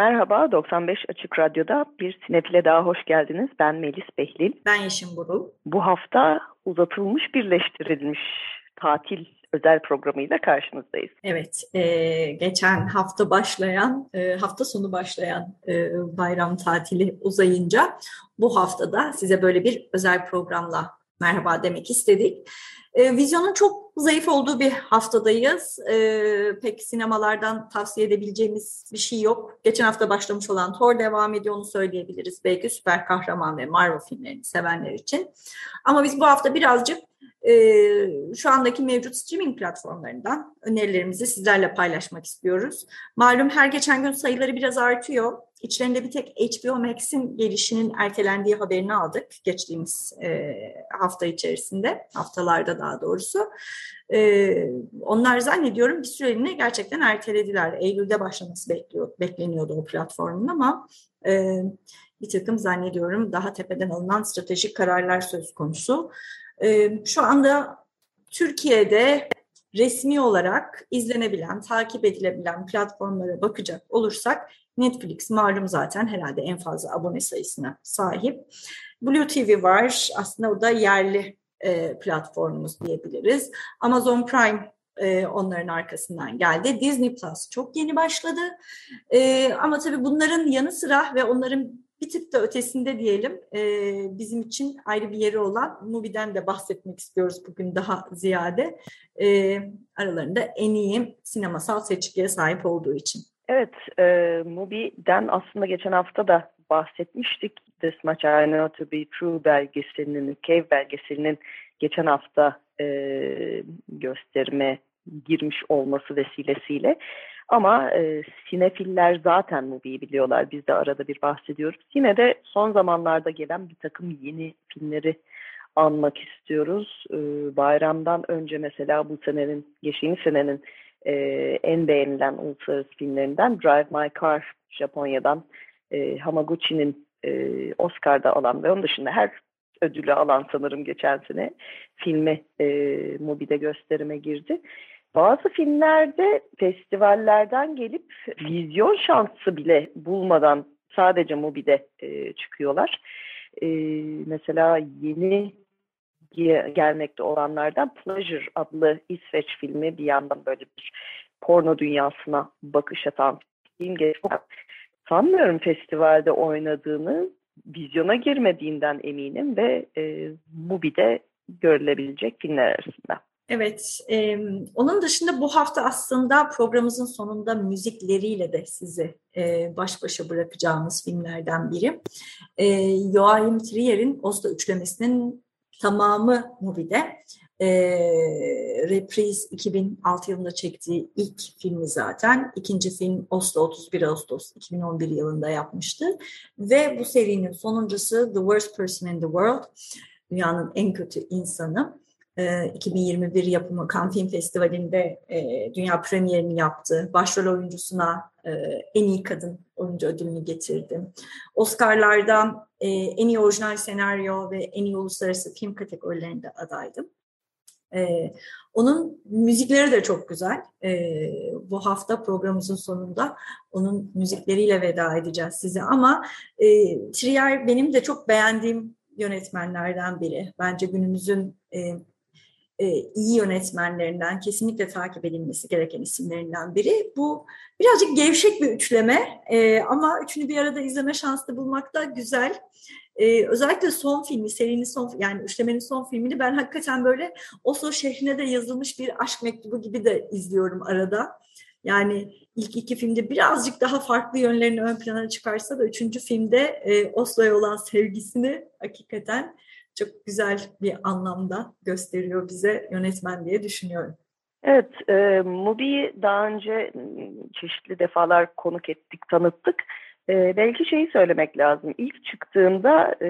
Merhaba, 95 Açık Radyo'da bir sinefile daha hoş geldiniz. Ben Melis Behlil. Ben Yeşim Burul. Bu hafta uzatılmış, birleştirilmiş tatil özel programıyla karşınızdayız. Evet, e, geçen hafta başlayan, e, hafta sonu başlayan e, bayram tatili uzayınca bu haftada size böyle bir özel programla merhaba demek istedik. E, vizyonun çok zayıf olduğu bir haftadayız. E, pek sinemalardan tavsiye edebileceğimiz bir şey yok. Geçen hafta başlamış olan Thor devam ediyor onu söyleyebiliriz. Belki süper kahraman ve Marvel filmlerini sevenler için. Ama biz bu hafta birazcık e, şu andaki mevcut streaming platformlarından önerilerimizi sizlerle paylaşmak istiyoruz. Malum her geçen gün sayıları biraz artıyor. İçlerinde bir tek HBO Max'in gelişinin ertelendiği haberini aldık geçtiğimiz e, hafta içerisinde, haftalarda daha doğrusu. E, onlar zannediyorum bir süreliğine gerçekten ertelediler. Eylül'de başlaması bekliyor, bekleniyordu o platformun ama e, bir takım zannediyorum daha tepeden alınan stratejik kararlar söz konusu. E, şu anda Türkiye'de resmi olarak izlenebilen, takip edilebilen platformlara bakacak olursak Netflix malum zaten herhalde en fazla abone sayısına sahip. Blue TV var aslında o da yerli e, platformumuz diyebiliriz. Amazon Prime e, onların arkasından geldi. Disney Plus çok yeni başladı. E, ama tabii bunların yanı sıra ve onların bir tık da ötesinde diyelim e, bizim için ayrı bir yeri olan Mubi'den de bahsetmek istiyoruz bugün daha ziyade. E, aralarında en iyi sinemasal seçkiye sahip olduğu için. Evet, e, Mubi'den aslında geçen hafta da bahsetmiştik. This Much I Know To Be True belgeselinin, Cave belgeselinin geçen hafta e, gösterime girmiş olması vesilesiyle. Ama e, sinefiller zaten Mubi'yi biliyorlar. Biz de arada bir bahsediyoruz. Yine de son zamanlarda gelen bir takım yeni filmleri anmak istiyoruz. E, bayramdan önce mesela bu senenin, geçtiğimiz senenin e, en beğenilen uluslararası filmlerinden Drive My Car Japonya'dan e, Hamaguchi'nin e, Oscar'da alan ve onun dışında her ödülü alan sanırım geçen sene filmi e, Mubi'de gösterime girdi. Bazı filmlerde festivallerden gelip vizyon şansı bile bulmadan sadece Mubi'de e, çıkıyorlar. E, mesela yeni gelmekte olanlardan Pleasure adlı İsveç filmi bir yandan böyle bir porno dünyasına bakış atan film. Sanmıyorum festivalde oynadığını vizyona girmediğinden eminim ve e, Mubi'de görülebilecek filmler arasında. Evet, e, onun dışında bu hafta aslında programımızın sonunda müzikleriyle de sizi e, baş başa bırakacağımız filmlerden biri. E, Joachim Trier'in Oslo üçlemesinin tamamı Mubi'de. E, Reprise 2006 yılında çektiği ilk filmi zaten. İkinci film Oslo 31 Ağustos 2011 yılında yapmıştı. Ve bu serinin sonuncusu The Worst Person in the World, dünyanın en kötü insanı. 2021 yapımı Cannes Film Festivali'nde e, dünya premierini yaptı. Başrol oyuncusuna e, en iyi kadın oyuncu ödülünü getirdi. Oscar'larda e, en iyi orijinal senaryo ve en iyi uluslararası film kategorilerinde adaydım. Ee, onun müzikleri de çok güzel. Ee, bu hafta programımızın sonunda onun müzikleriyle veda edeceğiz size. Ama e, Trier benim de çok beğendiğim yönetmenlerden biri. Bence günümüzün iyi yönetmenlerinden kesinlikle takip edilmesi gereken isimlerinden biri. Bu birazcık gevşek bir üçleme e, ama üçünü bir arada izleme şansı bulmak da güzel. E, özellikle son filmi, serinin son yani üçlemenin son filmini ben hakikaten böyle Oslo şehrine de yazılmış bir aşk mektubu gibi de izliyorum arada. Yani ilk iki filmde birazcık daha farklı yönlerini ön plana çıkarsa da üçüncü filmde e, Oslo'ya olan sevgisini hakikaten çok güzel bir anlamda gösteriyor bize yönetmen diye düşünüyorum. Evet, e, Mubi'yi daha önce çeşitli defalar konuk ettik, tanıttık. Ee, belki şeyi söylemek lazım. İlk çıktığında e,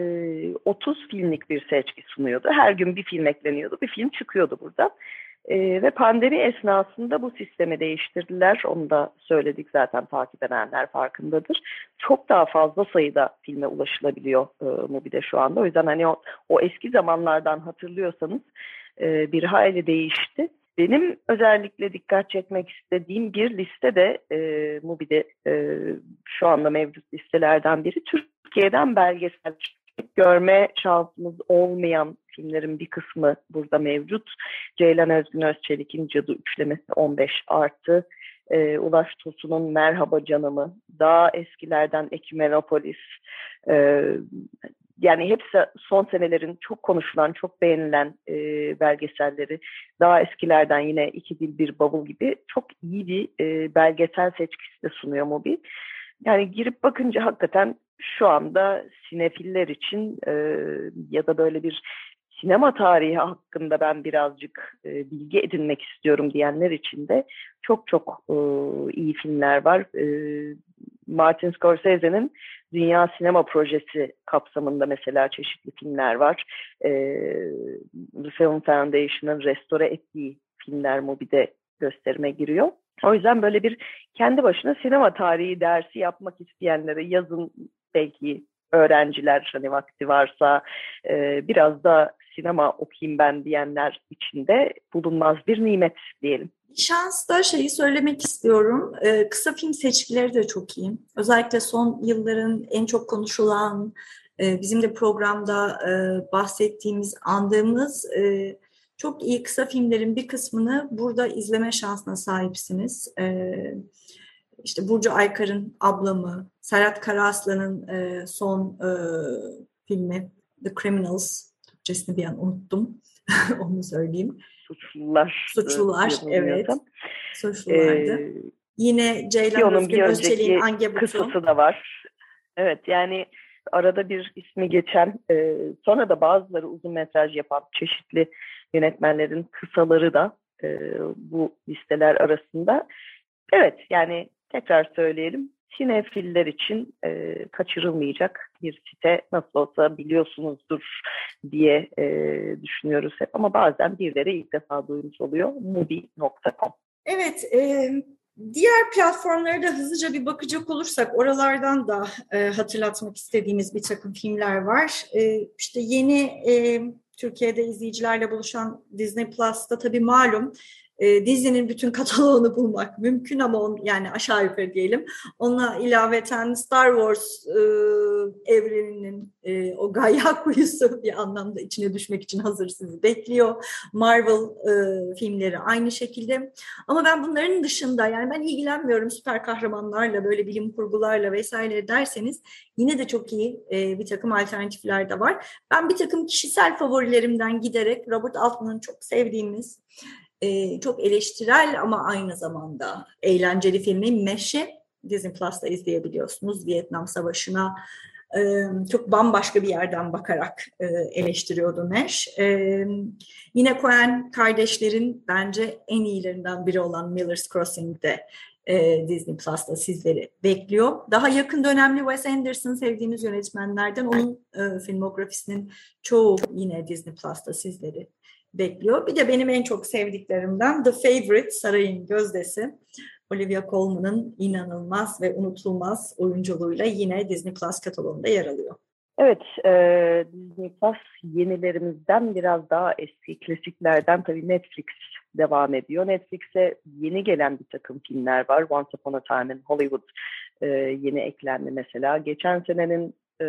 30 filmlik bir seçki sunuyordu. Her gün bir film ekleniyordu. Bir film çıkıyordu burada. E, ve pandemi esnasında bu sistemi değiştirdiler. Onu da söyledik zaten takip edenler farkındadır. Çok daha fazla sayıda filme ulaşılabiliyor e, Mubi'de şu anda. O yüzden hani o, o eski zamanlardan hatırlıyorsanız e, bir hayli değişti. Benim özellikle dikkat çekmek istediğim bir liste de e, Mubi'de e, şu anda mevcut listelerden biri. Türkiye'den belgesel görme şansımız olmayan filmlerin bir kısmı burada mevcut. Ceylan Özgün Özçelik'in Cadı Üçlemesi 15 artı. E, Ulaş Tosun'un Merhaba Canımı, daha eskilerden Ekimenopolis, e, yani hepsi son senelerin çok konuşulan, çok beğenilen e, belgeselleri. Daha eskilerden yine iki dil bir bavul gibi çok iyi bir e, belgesel seçkisi de sunuyor Mobi. Yani girip bakınca hakikaten şu anda sinefiller için e, ya da böyle bir sinema tarihi hakkında ben birazcık e, bilgi edinmek istiyorum diyenler için de çok çok e, iyi filmler var. E, Martin Scorsese'nin Dünya Sinema Projesi kapsamında mesela çeşitli filmler var. E, The Film Foundation'ın restore ettiği filmler Mubi'de gösterime giriyor. O yüzden böyle bir kendi başına sinema tarihi dersi yapmak isteyenlere yazın belki öğrenciler hani vakti varsa e, biraz da sinema okuyayım ben diyenler için de bulunmaz bir nimet diyelim. Şansda şeyi söylemek istiyorum. Ee, kısa film seçkileri de çok iyi. Özellikle son yılların en çok konuşulan, e, bizim de programda e, bahsettiğimiz, andığımız e, çok iyi kısa filmlerin bir kısmını burada izleme şansına sahipsiniz. E, işte Burcu Aykar'ın Ablamı, Serhat Karaaslan'ın e, son e, filmi The Criminals, Türkçesini bir an unuttum, onu söyleyeyim. Suçlular. Suçlular, evet. Suçlulardı. Ee, Yine Ceylan Özgün Özçelik'in Ange Kısası da var. Evet yani arada bir ismi geçen, e, sonra da bazıları uzun metraj yapan çeşitli yönetmenlerin kısaları da e, bu listeler arasında. Evet yani tekrar söyleyelim. Sinefiller için e, kaçırılmayacak bir site nasıl olsa biliyorsunuzdur diye e, düşünüyoruz hep ama bazen birileri ilk defa duymuş oluyor. Mubi.com Evet, e, diğer platformlara da hızlıca bir bakacak olursak oralardan da e, hatırlatmak istediğimiz bir takım filmler var. E, işte yeni e, Türkiye'de izleyicilerle buluşan Disney Plus'ta tabii malum e, dizinin bütün kataloğunu bulmak mümkün ama on, yani aşağı yukarı diyelim. Ona ilaveten Star Wars e, evreninin e, o gayya kuyusu bir anlamda içine düşmek için hazır sizi bekliyor. Marvel e, filmleri aynı şekilde. Ama ben bunların dışında yani ben ilgilenmiyorum süper kahramanlarla böyle bilim kurgularla vesaire derseniz yine de çok iyi e, bir takım alternatifler de var. Ben bir takım kişisel favorilerimden giderek Robert Altman'ın çok sevdiğimiz e, çok eleştirel ama aynı zamanda eğlenceli filmi Meşe Disney Plus'ta izleyebiliyorsunuz. Vietnam Savaşı'na e, çok bambaşka bir yerden bakarak e, eleştiriyordu Mesh. E, yine Coen kardeşlerin bence en iyilerinden biri olan Miller's Crossing'de e, Disney Plus'ta sizleri bekliyor. Daha yakın dönemli Wes Anderson sevdiğiniz yönetmenlerden onun e, filmografisinin çoğu yine Disney Plus'ta sizleri bekliyor. Bir de benim en çok sevdiklerimden The Favorite Sarayın Gözdesi. Olivia Colman'ın inanılmaz ve unutulmaz oyunculuğuyla yine Disney Plus kataloğunda yer alıyor. Evet, e, Disney Plus yenilerimizden biraz daha eski klasiklerden tabii Netflix devam ediyor. Netflix'e yeni gelen bir takım filmler var. Once Upon a Time in Hollywood e, yeni eklendi mesela. Geçen senenin e,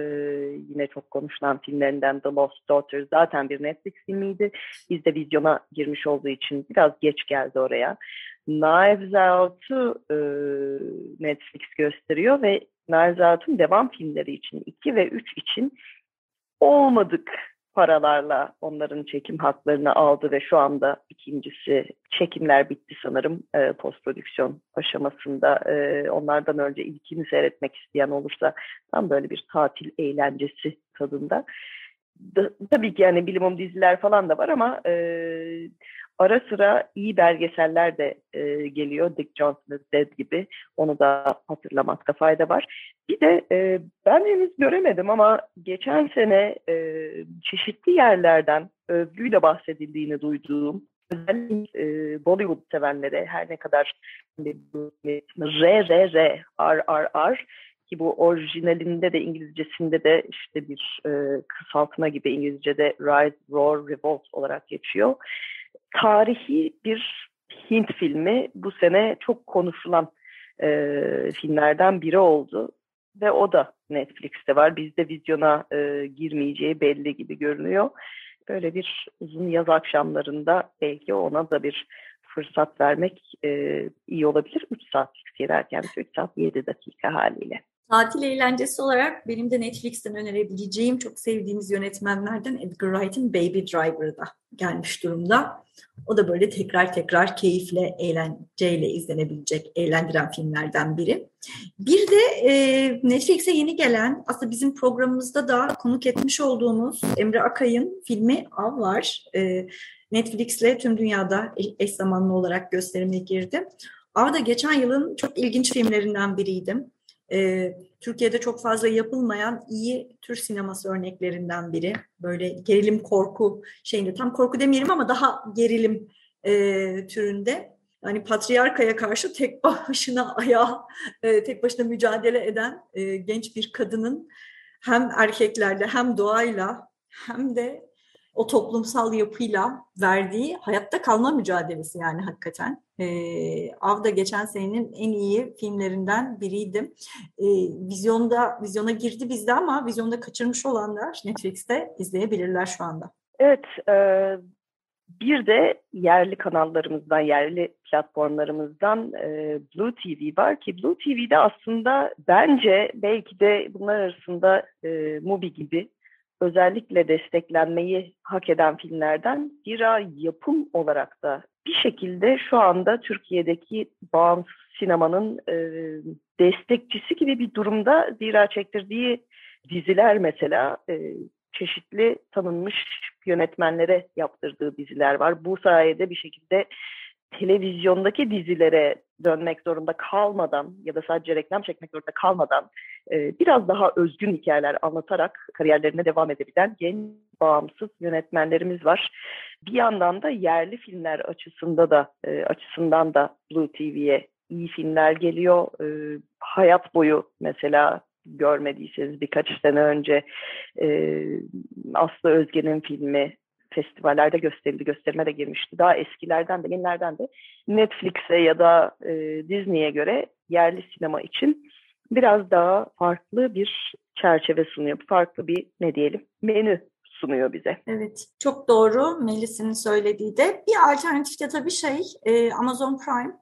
yine çok konuşulan filmlerinden The Lost Daughter zaten bir Netflix filmiydi. Biz de vizyona girmiş olduğu için biraz geç geldi oraya. Knives Out'u e, Netflix gösteriyor ve Knives Out'un devam filmleri için 2 ve 3 için olmadık paralarla onların çekim haklarını aldı ve şu anda ikincisi çekimler bitti sanırım e, post prodüksiyon aşamasında. E, onlardan önce ilkini seyretmek isteyen olursa tam böyle bir tatil eğlencesi tadında. Da, tabii ki yani bilimum diziler falan da var ama e, ara sıra iyi belgeseller de e, geliyor. Dick Johnson's Dead gibi. Onu da hatırlamakta fayda var. Bir de e, ben henüz göremedim ama geçen sene e, çeşitli yerlerden övgüyle bahsedildiğini duyduğum özellikle e, Bollywood sevenlere her ne kadar R, R, R, R, R, R ki bu orijinalinde de İngilizcesinde de işte bir e, kısaltma gibi İngilizce'de Rise, Roar, Revolt olarak geçiyor. Tarihi bir Hint filmi bu sene çok konuşulan e, filmlerden biri oldu ve o da Netflix'te var. Bizde vizyona e, girmeyeceği belli gibi görünüyor. Böyle bir uzun yaz akşamlarında belki ona da bir fırsat vermek e, iyi olabilir. 3 saatlik seyrer kendisi 3 saat 7 dakika haliyle. Tatil eğlencesi olarak benim de Netflix'ten önerebileceğim çok sevdiğimiz yönetmenlerden Edgar Wright'ın Baby Driver'ı da gelmiş durumda. O da böyle tekrar tekrar keyifle, eğlenceyle izlenebilecek, eğlendiren filmlerden biri. Bir de e, Netflix'e yeni gelen, aslında bizim programımızda da konuk etmiş olduğumuz Emre Akay'ın filmi Av var. E, Netflix'le tüm dünyada eş zamanlı olarak gösterime girdi. Av da geçen yılın çok ilginç filmlerinden biriydim e, Türkiye'de çok fazla yapılmayan iyi tür sineması örneklerinden biri. Böyle gerilim korku şeyinde tam korku demeyelim ama daha gerilim e, türünde. Yani patriarkaya karşı tek başına ayağa, e, tek başına mücadele eden e, genç bir kadının hem erkeklerle hem doğayla hem de o toplumsal yapıyla verdiği hayatta kalma mücadelesi yani hakikaten. E, Av da geçen senenin en iyi filmlerinden biriydi. E, vizyonda vizyona girdi bizde ama vizyonda kaçırmış olanlar Netflix'te izleyebilirler şu anda. Evet, e, bir de yerli kanallarımızdan, yerli platformlarımızdan e, Blue TV var ki Blue TV'de aslında bence belki de bunlar arasında e, Mubi gibi özellikle desteklenmeyi hak eden filmlerden zira yapım olarak da bir şekilde şu anda Türkiye'deki bağımsız sinemanın e, destekçisi gibi bir durumda zira çektirdiği diziler mesela e, çeşitli tanınmış yönetmenlere yaptırdığı diziler var. Bu sayede bir şekilde televizyondaki dizilere dönmek zorunda kalmadan ya da sadece reklam çekmek zorunda kalmadan e, biraz daha özgün hikayeler anlatarak kariyerlerine devam edebilen genç bağımsız yönetmenlerimiz var. Bir yandan da yerli filmler açısında da e, açısından da Blue TV'ye iyi filmler geliyor. E, hayat boyu mesela görmediyseniz birkaç sene önce e, Aslı Özge'nin filmi festivallerde gösterildi, gösterime de girmişti. Daha eskilerden de, yenilerden de Netflix'e ya da e, Disney'e göre yerli sinema için biraz daha farklı bir çerçeve sunuyor. Farklı bir ne diyelim menü sunuyor bize. Evet, çok doğru Melis'in söylediği de. Bir alternatif de tabii şey e, Amazon Prime.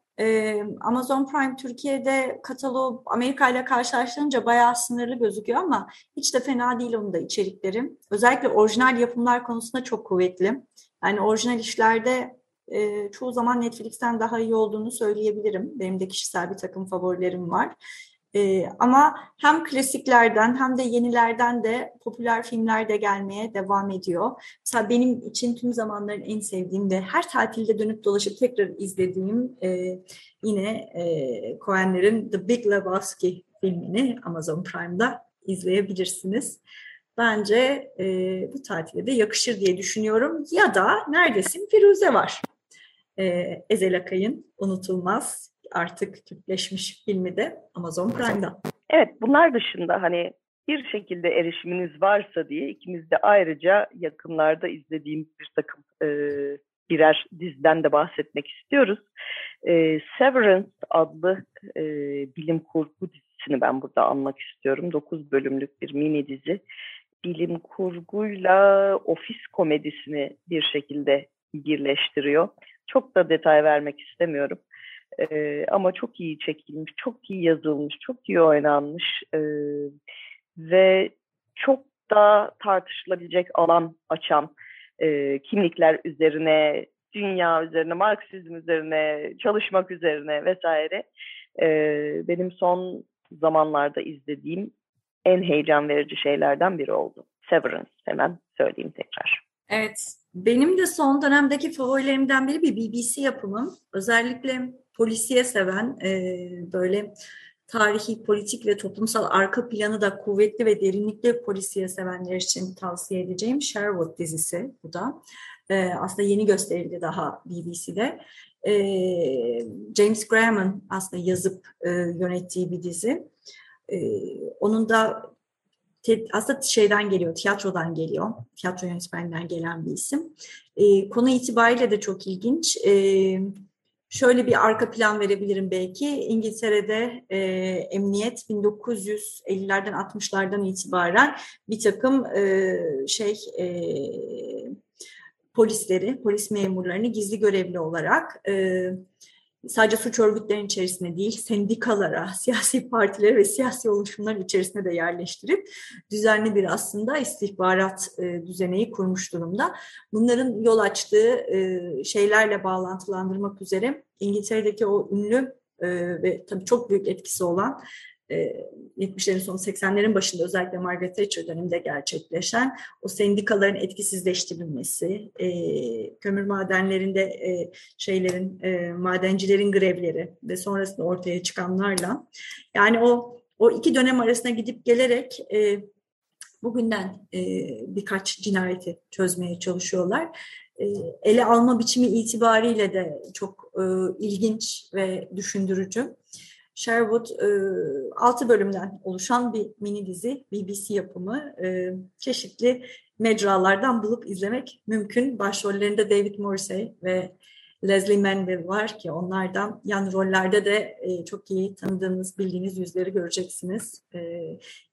Amazon Prime Türkiye'de kataloğu Amerika ile karşılaştırınca bayağı sınırlı gözüküyor ama hiç de fena değil onun da içerikleri. Özellikle orijinal yapımlar konusunda çok kuvvetli. Yani orijinal işlerde çoğu zaman Netflix'ten daha iyi olduğunu söyleyebilirim. Benim de kişisel bir takım favorilerim var. E, ama hem klasiklerden hem de yenilerden de popüler filmler de gelmeye devam ediyor. Mesela benim için tüm zamanların en sevdiğim ve her tatilde dönüp dolaşıp tekrar izlediğim e, yine e, Coen'lerin The Big Lebowski filmini Amazon Prime'da izleyebilirsiniz. Bence e, bu tatilde de yakışır diye düşünüyorum. Ya da Neredesin Firuze var. E, Ezel Akay'ın unutulmaz artık Türkleşmiş filmi de Amazon Prime'da. Evet bunlar dışında hani bir şekilde erişiminiz varsa diye ikimiz de ayrıca yakınlarda izlediğimiz bir takım e, birer diziden de bahsetmek istiyoruz. E, Severance adlı e, bilim kurgu dizisini ben burada anmak istiyorum. 9 bölümlük bir mini dizi. Bilim kurguyla ofis komedisini bir şekilde birleştiriyor. Çok da detay vermek istemiyorum. E, ama çok iyi çekilmiş, çok iyi yazılmış, çok iyi oynanmış e, ve çok da tartışılabilecek alan açan e, kimlikler üzerine, dünya üzerine, Marksizm üzerine, çalışmak üzerine vesaire e, benim son zamanlarda izlediğim en heyecan verici şeylerden biri oldu. Severance hemen söyleyeyim tekrar. Evet, benim de son dönemdeki favorilerimden biri bir BBC yapımı. Özellikle polisiye seven, e, böyle tarihi, politik ve toplumsal arka planı da kuvvetli ve derinlikli polisiye sevenler için tavsiye edeceğim Sherwood dizisi bu da. E, aslında yeni gösterildi daha BBC'de. E, James Graham'ın aslında yazıp e, yönettiği bir dizi. E, onun da aslında şeyden geliyor, tiyatrodan geliyor. Tiyatro yönetmeninden gelen bir isim. E, konu itibariyle de çok ilginç. E, şöyle bir arka plan verebilirim belki. İngiltere'de e, emniyet 1950'lerden 60'lardan itibaren bir takım e, şey e, polisleri, polis memurlarını gizli görevli olarak e, sadece suç örgütlerinin içerisinde değil, sendikalara, siyasi partilere ve siyasi oluşumların içerisine de yerleştirip düzenli bir aslında istihbarat e, düzeneyi kurmuş durumda. Bunların yol açtığı e, şeylerle bağlantılandırmak üzere İngiltere'deki o ünlü e, ve tabii çok büyük etkisi olan 70'lerin e, sonu 80'lerin başında özellikle Margaret Thatcher döneminde gerçekleşen o sendikaların etkisizleştirilmesi, e, kömür madenlerinde e, şeylerin madencilerin grevleri ve sonrasında ortaya çıkanlarla yani o o iki dönem arasında gidip gelerek bugünden birkaç cinayeti çözmeye çalışıyorlar. ele alma biçimi itibariyle de çok ilginç ve düşündürücü. Sherwood e, 6 bölümden oluşan bir mini dizi, BBC yapımı. E, çeşitli mecralardan bulup izlemek mümkün. Başrollerinde David Morrissey ve Leslie Manville var ki onlardan yan rollerde de e, çok iyi tanıdığınız, bildiğiniz yüzleri göreceksiniz. E,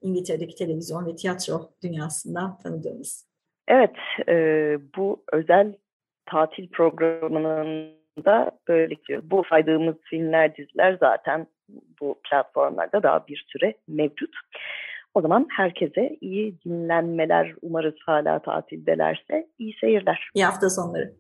İngiltere'deki televizyon ve tiyatro dünyasından tanıdığınız. Evet, e, bu özel tatil programının da böyle gidiyor. Bu saydığımız filmler, diziler zaten bu platformlarda daha bir süre mevcut. O zaman herkese iyi dinlenmeler umarız hala tatildelerse iyi seyirler. İyi hafta sonları.